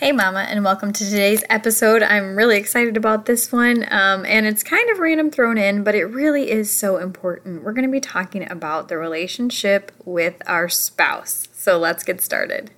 Hey, Mama, and welcome to today's episode. I'm really excited about this one, um, and it's kind of random thrown in, but it really is so important. We're going to be talking about the relationship with our spouse. So let's get started.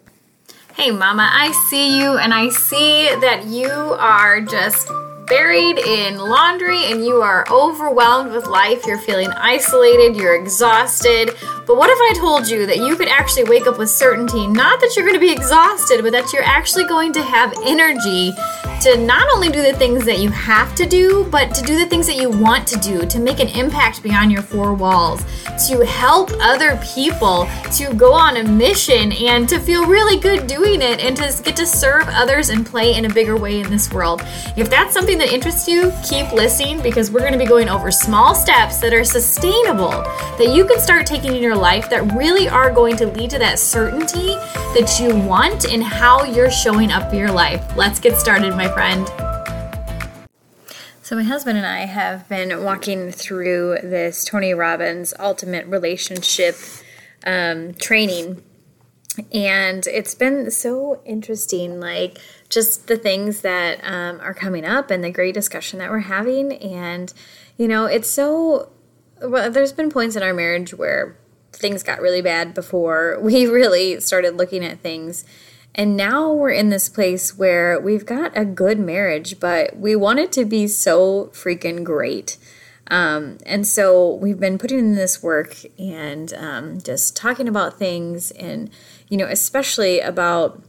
Hey, Mama, I see you, and I see that you are just buried in laundry and you are overwhelmed with life. You're feeling isolated, you're exhausted. But what if I told you that you could actually wake up with certainty, not that you're going to be exhausted, but that you're actually going to have energy to not only do the things that you have to do, but to do the things that you want to do, to make an impact beyond your four walls, to help other people, to go on a mission and to feel really good doing it and to get to serve others and play in a bigger way in this world. If that's something that interests you, keep listening because we're going to be going over small steps that are sustainable that you can start taking in your life that really are going to lead to that certainty that you want in how you're showing up for your life. Let's get started, my friend. So, my husband and I have been walking through this Tony Robbins Ultimate Relationship um, training, and it's been so interesting. Like, just the things that um, are coming up and the great discussion that we're having. And, you know, it's so, well, there's been points in our marriage where things got really bad before we really started looking at things. And now we're in this place where we've got a good marriage, but we want it to be so freaking great. Um, and so we've been putting in this work and um, just talking about things, and, you know, especially about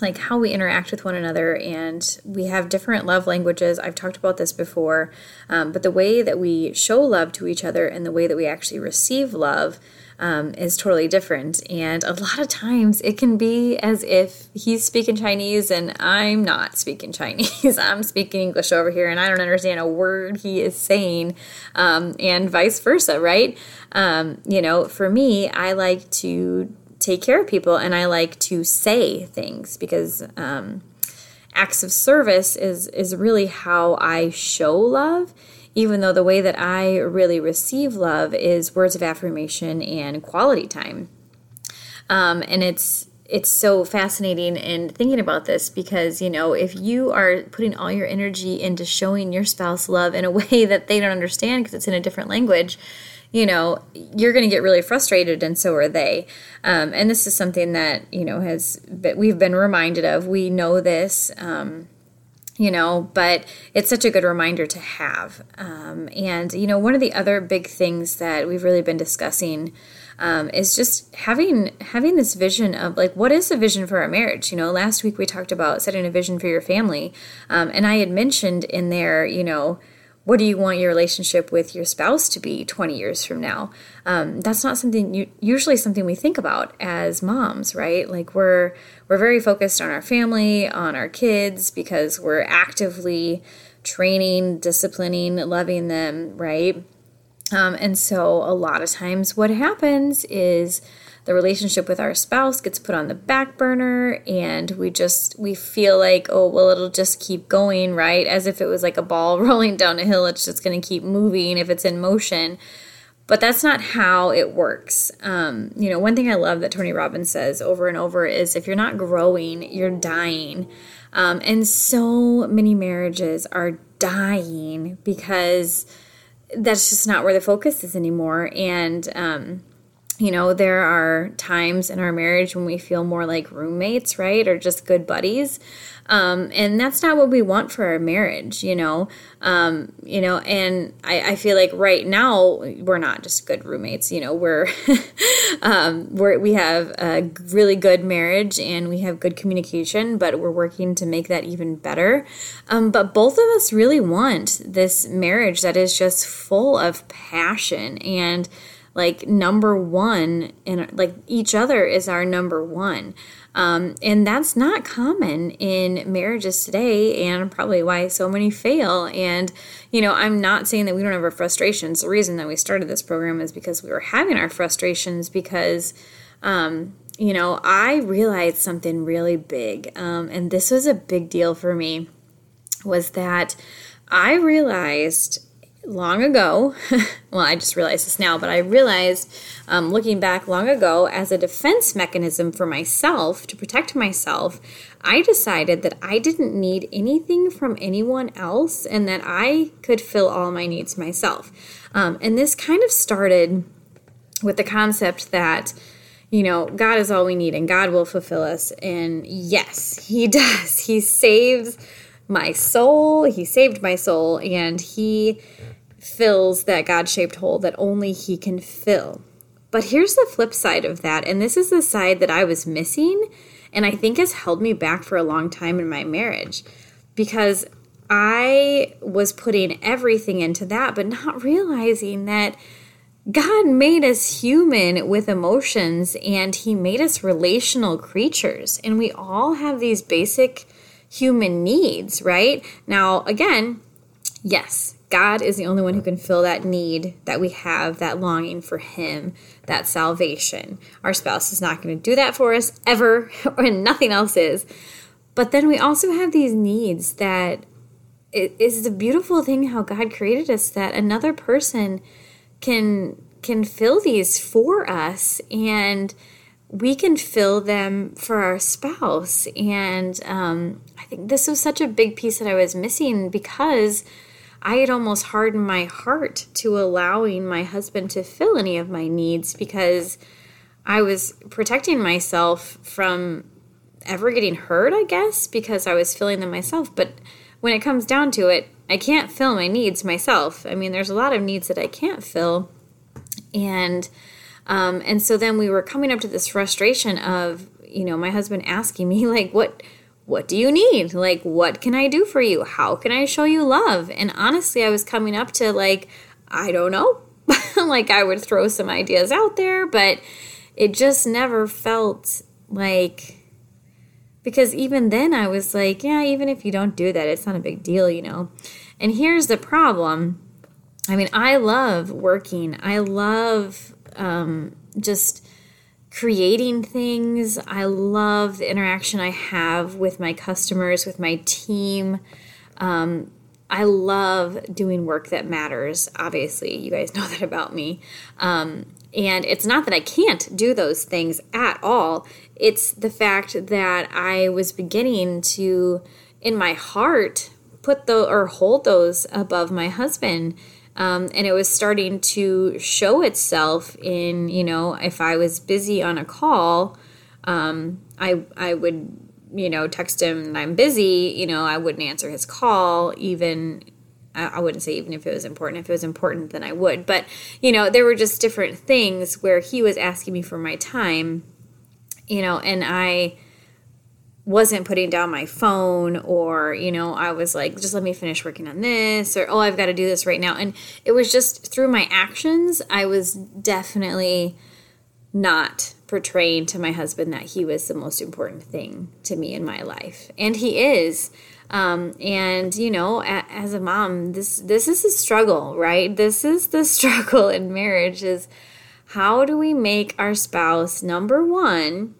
like how we interact with one another. And we have different love languages. I've talked about this before. Um, but the way that we show love to each other and the way that we actually receive love um, is totally different. And a lot of times it can be as if he's speaking Chinese and I'm not speaking Chinese. I'm speaking English over here and I don't understand a word he is saying, um, and vice versa, right? Um, you know, for me, I like to take care of people and I like to say things because um, acts of service is is really how I show love even though the way that I really receive love is words of affirmation and quality time. Um, and it's it's so fascinating in thinking about this because you know if you are putting all your energy into showing your spouse love in a way that they don't understand because it's in a different language you know you're going to get really frustrated and so are they um, and this is something that you know has we've been reminded of we know this um, you know, but it's such a good reminder to have. Um, and, you know, one of the other big things that we've really been discussing um, is just having having this vision of like what is a vision for our marriage? You know last week we talked about setting a vision for your family um, and i had mentioned in there you know what do you want your relationship with your spouse to be 20 years from now? Um, that's not something you, usually something we think about as moms right? Like we're we're very focused on our family on our kids because we're actively training disciplining loving them right? Um, and so a lot of times what happens is the relationship with our spouse gets put on the back burner and we just we feel like oh well it'll just keep going right? As if it was like a ball rolling down a hill it's just going to keep moving if it's in motion but that's not how it works um, you know one thing i love that tony robbins says over and over is if you're not growing you're dying um, and so many marriages are dying because that's just not where the focus is anymore and um, you know, there are times in our marriage when we feel more like roommates, right? Or just good buddies. Um, and that's not what we want for our marriage, you know. Um, you know, and I, I, feel like right now we're not just good roommates, you know, we're um, we're we have a really good marriage and we have good communication, but we're working to make that even better. Um, but both of us really want this marriage that is just full of passion and like number one and like each other is our number one. Um, and that's not common in marriages today and probably why so many fail. And you know i'm not saying that we don't have our frustrations. The reason that we started this program is because we were having our frustrations because um, you know i realized something really big. Um, and this was a big deal for me was that i realized long ago, well, I just realized this now, but I realized um, looking back long ago as a defense mechanism for myself to protect myself, I decided that I didn't need anything from anyone else and that I could fill all my needs myself. Um, and this kind of started with the concept that you know, God is all we need and God will fulfill us. And yes, He does. He saves my soul. He saved my soul and He fills that God shaped hole that only He can fill. But here's the flip side of that. And this is the side that I was missing and I think has held me back for a long time in my marriage because I was putting everything into that, but not realizing that God made us human with emotions and He made us relational creatures. And we all have these basic human needs, right? Now, again, yes, God is the only one who can fill that need that we have, that longing for Him, that salvation. Our spouse is not going to do that for us ever, and nothing else is. But then we also have these needs that it is the beautiful thing how God created us that another person can can fill these for us and we can fill them for our spouse and um, i think this was such a big piece that i was missing because i had almost hardened my heart to allowing my husband to fill any of my needs because i was protecting myself from ever getting hurt i guess because i was filling them myself. But when it comes down to it i can't fill my needs myself. I mean there's a lot of needs that i can't fill. And um, and so then we were coming up to this frustration of you know my husband asking me like what what do you need? Like what can i do for you? How can i show you love? And honestly i was coming up to like i don't know. Like i would throw some ideas out there but it just never felt like because even then i was like yeah even if you don't do that it's not a big deal you know? And here's the problem. I mean, I love working. I love um, just creating things. I love the interaction I have with my customers, with my team. Um, I love doing work that matters. Obviously, you guys know that about me. Um, and it's not that I can't do those things at all. It's the fact that I was beginning to, in my heart, put the or hold those above my husband um, and it was starting to show itself in, you know, if I was busy on a call, um, I, I would, you know, text him I'm busy, you know, I wouldn't answer his call, even I wouldn't say even if it was important. If it was important, then I would. But, you know, there were just different things where he was asking me for my time, you know, and I wasn't putting down my phone or you know i was like just let me finish working on this or oh i've got to do this right now. And it was just through my actions i was definitely not portraying to my husband that he was the most important thing to me in my life. And he is. Um, and you know as a mom this this is a struggle right? This is the struggle in marriage is how do we make our spouse number one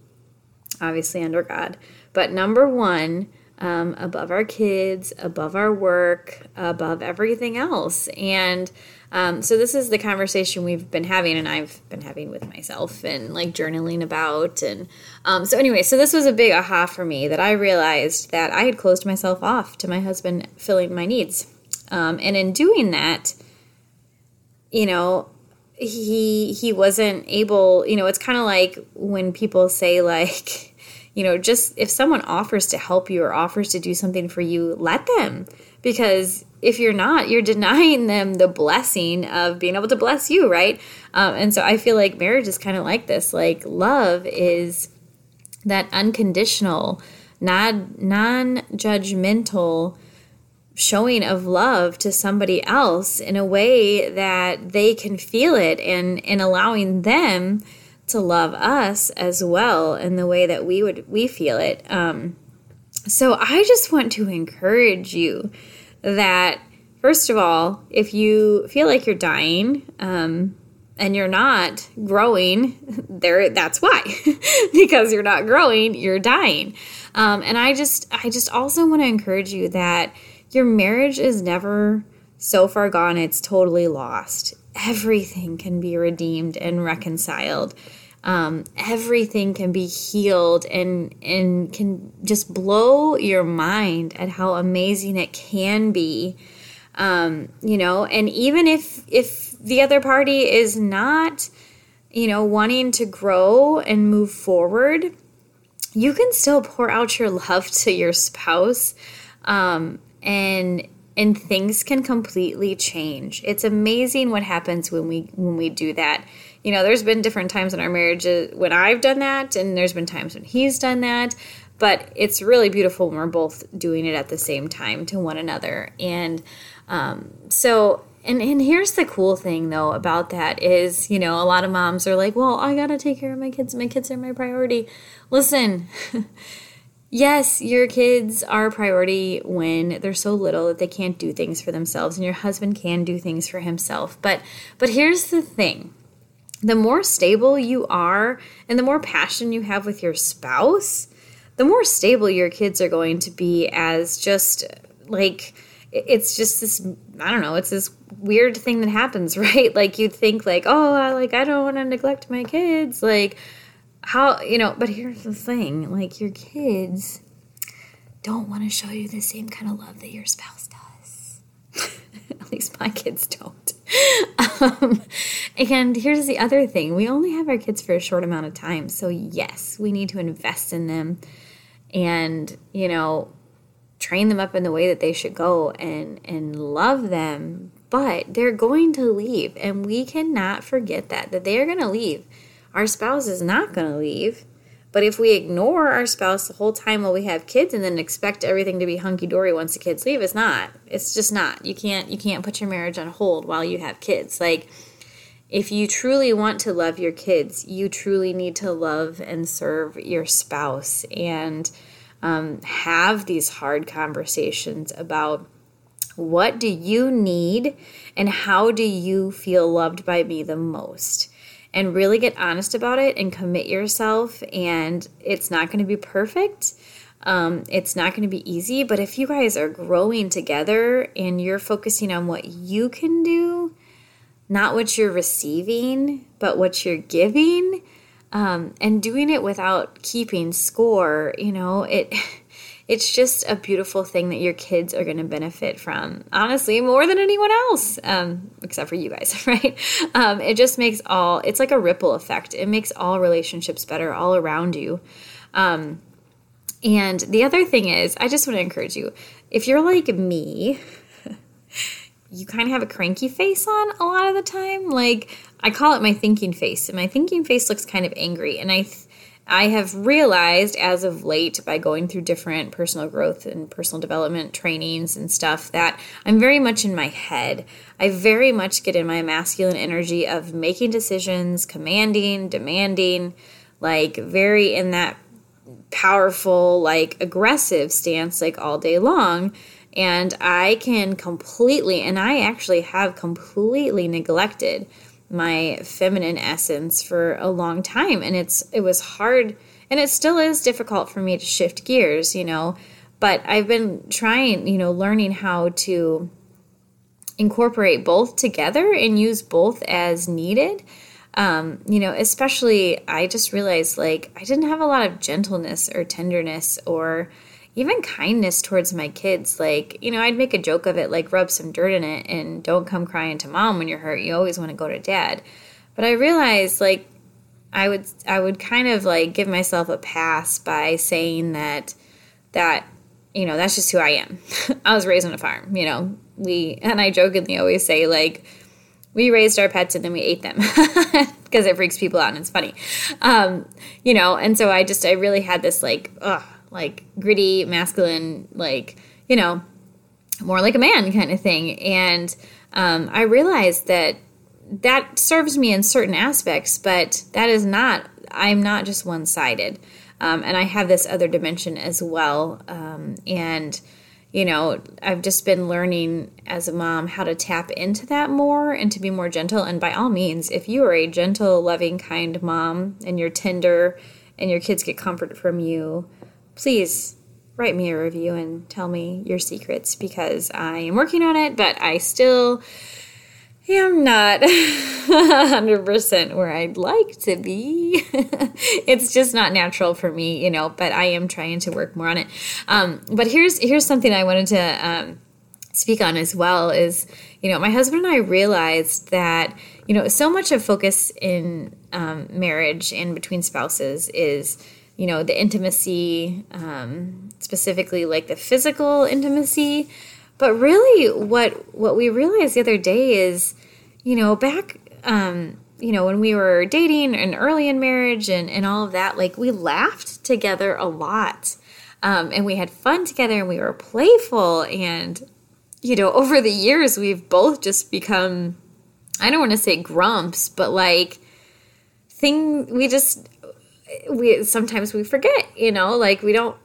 obviously under god but number one, um, above our kids, above our work, above everything else. And um, so this is the conversation we've been having, and I've been having with myself and like journaling about. And um, so, anyway, so this was a big aha for me that I realized that I had closed myself off to my husband filling my needs. Um, and in doing that, you know, he he wasn't able. You know, it's kind of like when people say like you know, just if someone offers to help you or offers to do something for you, let them. Because if you're not, you're denying them the blessing of being able to bless you, right? Um, and so I feel like marriage is kind of like this. Like love is that unconditional, non non judgmental showing of love to somebody else in a way that they can feel it and and allowing them to love us as well in the way that we would we feel it. Um, so I just want to encourage you that first of all, if you feel like you're dying um, and you're not growing, there that's why because you're not growing, you're dying. Um, and I just I just also want to encourage you that your marriage is never so far gone, it's totally lost. Everything can be redeemed and reconciled. Um, everything can be healed and and can just blow your mind at how amazing it can be. Um, you know, and even if if the other party is not, you know, wanting to grow and move forward, you can still pour out your love to your spouse um, and and things can completely change. It's amazing what happens when we when we do that. You know there's been different times in our marriage uh, when i've done that and there's been times when he's done that but it's really beautiful when we're both doing it at the same time to one another. And um, so and and here's the cool thing though about that is you know a lot of moms are like well i gotta take care of my kids. My kids are my priority. Listen yes your kids are a priority when they're so little that they can't do things for themselves and your husband can do things for himself. But but here's the thing. The more stable you are and the more passion you have with your spouse the more stable your kids are going to be as just like it's just this i don't know it's this weird thing that happens right? Like you'd think like oh I, like i don't want to neglect my kids like how you know but here's the thing like your kids don't want to show you the same kind of love that your spouse does. At least my kids don't. Um, and here's the other thing we only have our kids for a short amount of time so yes we need to invest in them and you know train them up in the way that they should go and and love them but they're going to leave and we cannot forget that that they are going to leave our spouse is not going to leave. But if we ignore our spouse the whole time while we have kids and then expect everything to be hunky-dory once the kids leave it's not. It's just not. You can't you can't put your marriage on hold while you have kids. Like if you truly want to love your kids you truly need to love and serve your spouse and um, have these hard conversations about what do you need and how do you feel loved by me the most and really get honest about it and commit yourself and it's not going to be perfect. Um, it's not going to be easy but if you guys are growing together and you're focusing on what you can do not what you're receiving but what you're giving um, and doing it without keeping score you know it it's just a beautiful thing that your kids are going to benefit from honestly more than anyone else um, except for you guys right? Um, it just makes all it's like a ripple effect. It makes all relationships better all around you. Um, and the other thing is i just want to encourage you if you're like me you kind of have a cranky face on a lot of the time. Like I call it my thinking face, and my thinking face looks kind of angry. And I, I have realized as of late by going through different personal growth and personal development trainings and stuff that I'm very much in my head. I very much get in my masculine energy of making decisions, commanding, demanding, like very in that powerful, like aggressive stance, like all day long. And I can completely, and I actually have completely neglected my feminine essence for a long time. And it's it was hard and it still is difficult for me to shift gears you know but i've been trying you know learning how to incorporate both together and use both as needed. Um, you know especially i just realized like i didn't have a lot of gentleness or tenderness or even kindness towards my kids. Like, you know, I'd make a joke of it, like rub some dirt in it and don't come crying to mom when you're hurt. You always want to go to dad. But I realized like I would I would kind of like give myself a pass by saying that that you know, that's just who I am. I was raised on a farm, you know. We and I jokingly always say like we raised our pets and then we ate them because it freaks people out and it's funny. Um, you know, and so I just I really had this like ugh like gritty, masculine, like, you know, more like a man kind of thing. And um, I realized that that serves me in certain aspects, but that is not, I'm not just one sided. Um, and I have this other dimension as well. Um, and, you know, I've just been learning as a mom how to tap into that more and to be more gentle. And by all means, if you are a gentle, loving, kind mom and you're tender and your kids get comfort from you, please write me a review and tell me your secrets because I am working on it, but I still am not 100% where I'd like to be. it's just not natural for me, you know, but I am trying to work more on it. Um, but here's here's something I wanted to um, speak on as well is, you know, my husband and I realized that, you know, so much of focus in um, marriage and between spouses is, you know, the intimacy, um, specifically like the physical intimacy. But really, what what we realized the other day is you know, back, um, you know, when we were dating and early in marriage and, and all of that, like we laughed together a lot. Um, and we had fun together and we were playful. And, you know, over the years, we've both just become, I don't want to say grumps, but like, thing, we just, we sometimes we forget, you know, like we don't,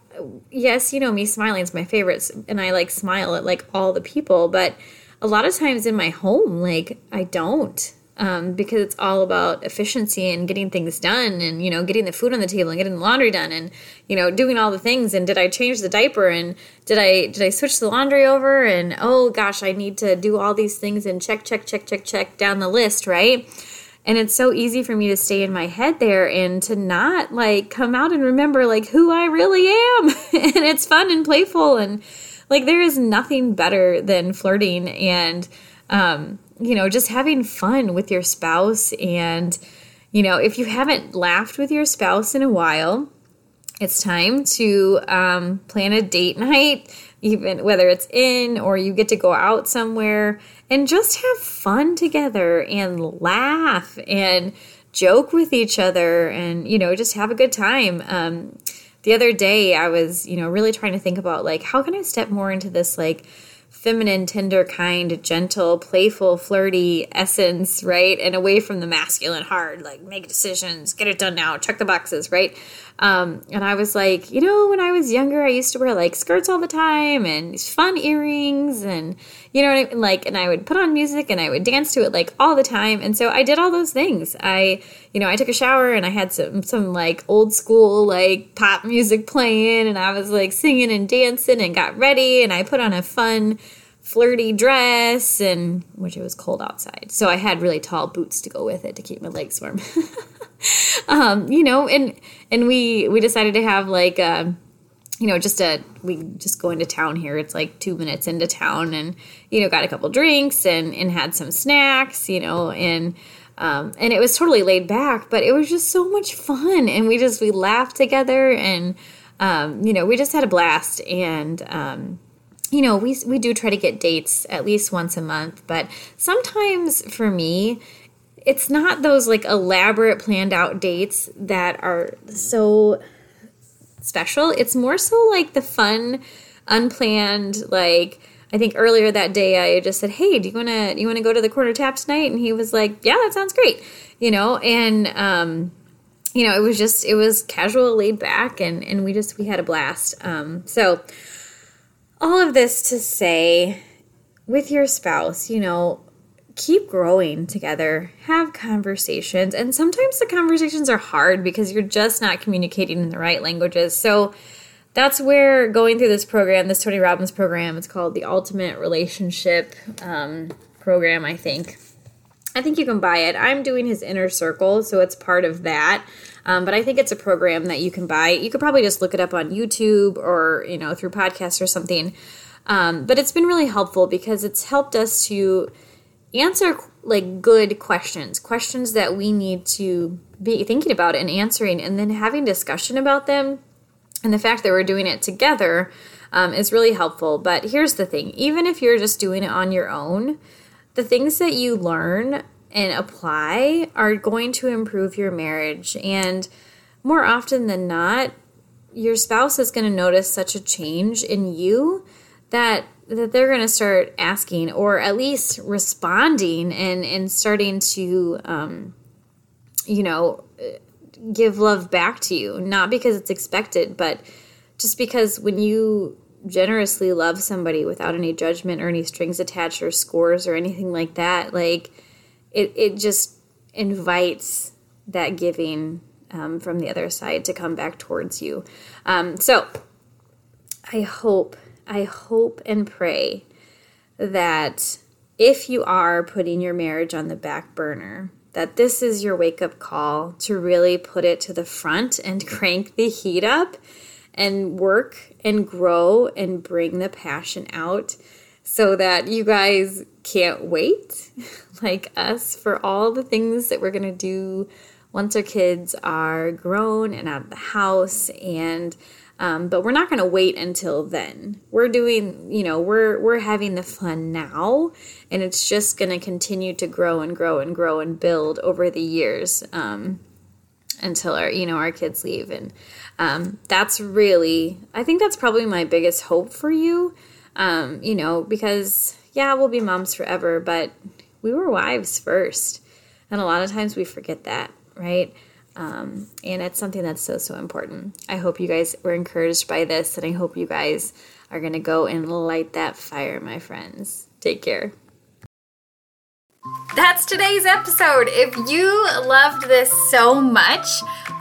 yes, you know, me smiling is my favorite. And I like smile at like all the people, but, a lot of times in my home, like I don't. Um, because it's all about efficiency and getting things done and you know getting the food on the table and getting the laundry done and you know doing all the things and did i change the diaper and did i did i switch the laundry over and oh gosh i need to do all these things and check check check check check down the list right and it's so easy for me to stay in my head there and to not like come out and remember like who i really am. And it's fun and playful and like there is nothing better than flirting and um, you know, just having fun with your spouse. And you know, if you haven't laughed with your spouse in a while, it's time to um, plan a date night, even whether it's in or you get to go out somewhere and just have fun together and laugh and joke with each other and, you know, just have a good time. Um, the other day I was, you know, really trying to think about like how can I step more into this like feminine, tender, kind, gentle, playful, flirty essence, right? And away from the masculine, hard, like make decisions, get it done now, check the boxes, right? Um, and I was like, you know, when I was younger, I used to wear like skirts all the time and fun earrings, and you know what I mean? Like, and I would put on music and I would dance to it like all the time. And so I did all those things. I, you know, I took a shower and I had some some like old school like pop music playing, and I was like singing and dancing and got ready, and I put on a fun flirty dress and which it was cold outside. So i had really tall boots to go with it to keep my legs warm. Um, you know and and we we decided to have like a, um, you know just a we just go into town here. It's like two minutes into town and you know got a couple drinks and and had some snacks you know and um, and it was totally laid back but it was just so much fun and we just we laughed together and um, you know we just had a blast and um, you know, we we do try to get dates at least once a month, but sometimes for me, it's not those like elaborate planned out dates that are so special. It's more so like the fun, unplanned like I think earlier that day I just said, "Hey, do you want to you want to go to the corner tap tonight?" And he was like, "Yeah, that sounds great." You know, and um you know, it was just it was casual, laid back and and we just we had a blast. Um so all of this to say with your spouse, you know, keep growing together, have conversations. And sometimes the conversations are hard because you're just not communicating in the right languages. So that's where going through this program, this Tony Robbins program, it's called the Ultimate Relationship um, Program, I think. I think you can buy it. I'm doing his inner circle, so it's part of that. Um, but I think it's a program that you can buy. You could probably just look it up on YouTube or you know through podcasts or something. Um, but it's been really helpful because it's helped us to answer like good questions, questions that we need to be thinking about and answering, and then having discussion about them. And the fact that we're doing it together um, is really helpful. But here's the thing: even if you're just doing it on your own, the things that you learn and apply are going to improve your marriage. And more often than not, your spouse is going to notice such a change in you that that they're going to start asking or at least responding and and starting to um, you know give love back to you not because it's expected but just because when you generously love somebody without any judgment or any strings attached or scores or anything like that like it, it just invites that giving um, from the other side to come back towards you. Um, so I hope, I hope and pray that if you are putting your marriage on the back burner, that this is your wake up call to really put it to the front and crank the heat up and work and grow and bring the passion out so that you guys can't wait, like us, for all the things that we're going to do once our kids are grown and out of the house and um, but we're not going to wait until then. We're doing, you know, we're we're having the fun now, and it's just going to continue to grow and grow and grow and build over the years um, until our, you know, our kids leave. And um, that's really, I think that's probably my biggest hope for you. Um, you know, because yeah, we'll be moms forever, but we were wives first, and a lot of times we forget that, right? Um, and it's something that's so, so important. I hope you guys were encouraged by this, and I hope you guys are going to go and light that fire, my friends. Take care. That's today's episode. If you loved this so much,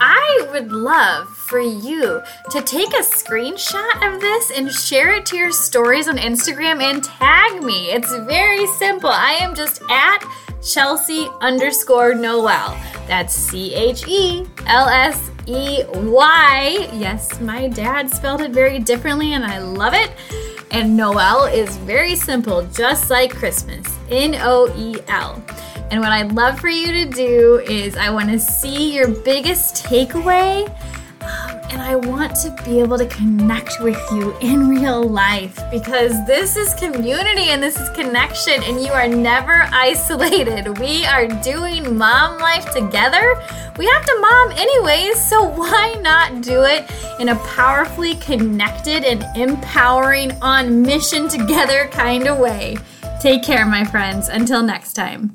I would love for you to take a screenshot of this and share it to your stories on Instagram and tag me. It's very simple. I am just at Chelsey underscore Noel. That's C H E L S E Y. Yes, my dad spelled it very differently and I love it. And Noel is very simple, just like Christmas N O E L. And what I'd love for you to do is, I want to see your biggest takeaway and I want to be able to connect with you in real life because this is community and this is connection, and you are never isolated. We are doing mom life together. We have to mom anyways, so why not do it in a powerfully connected and empowering, on mission together kind of way? Take care, my friends. Until next time.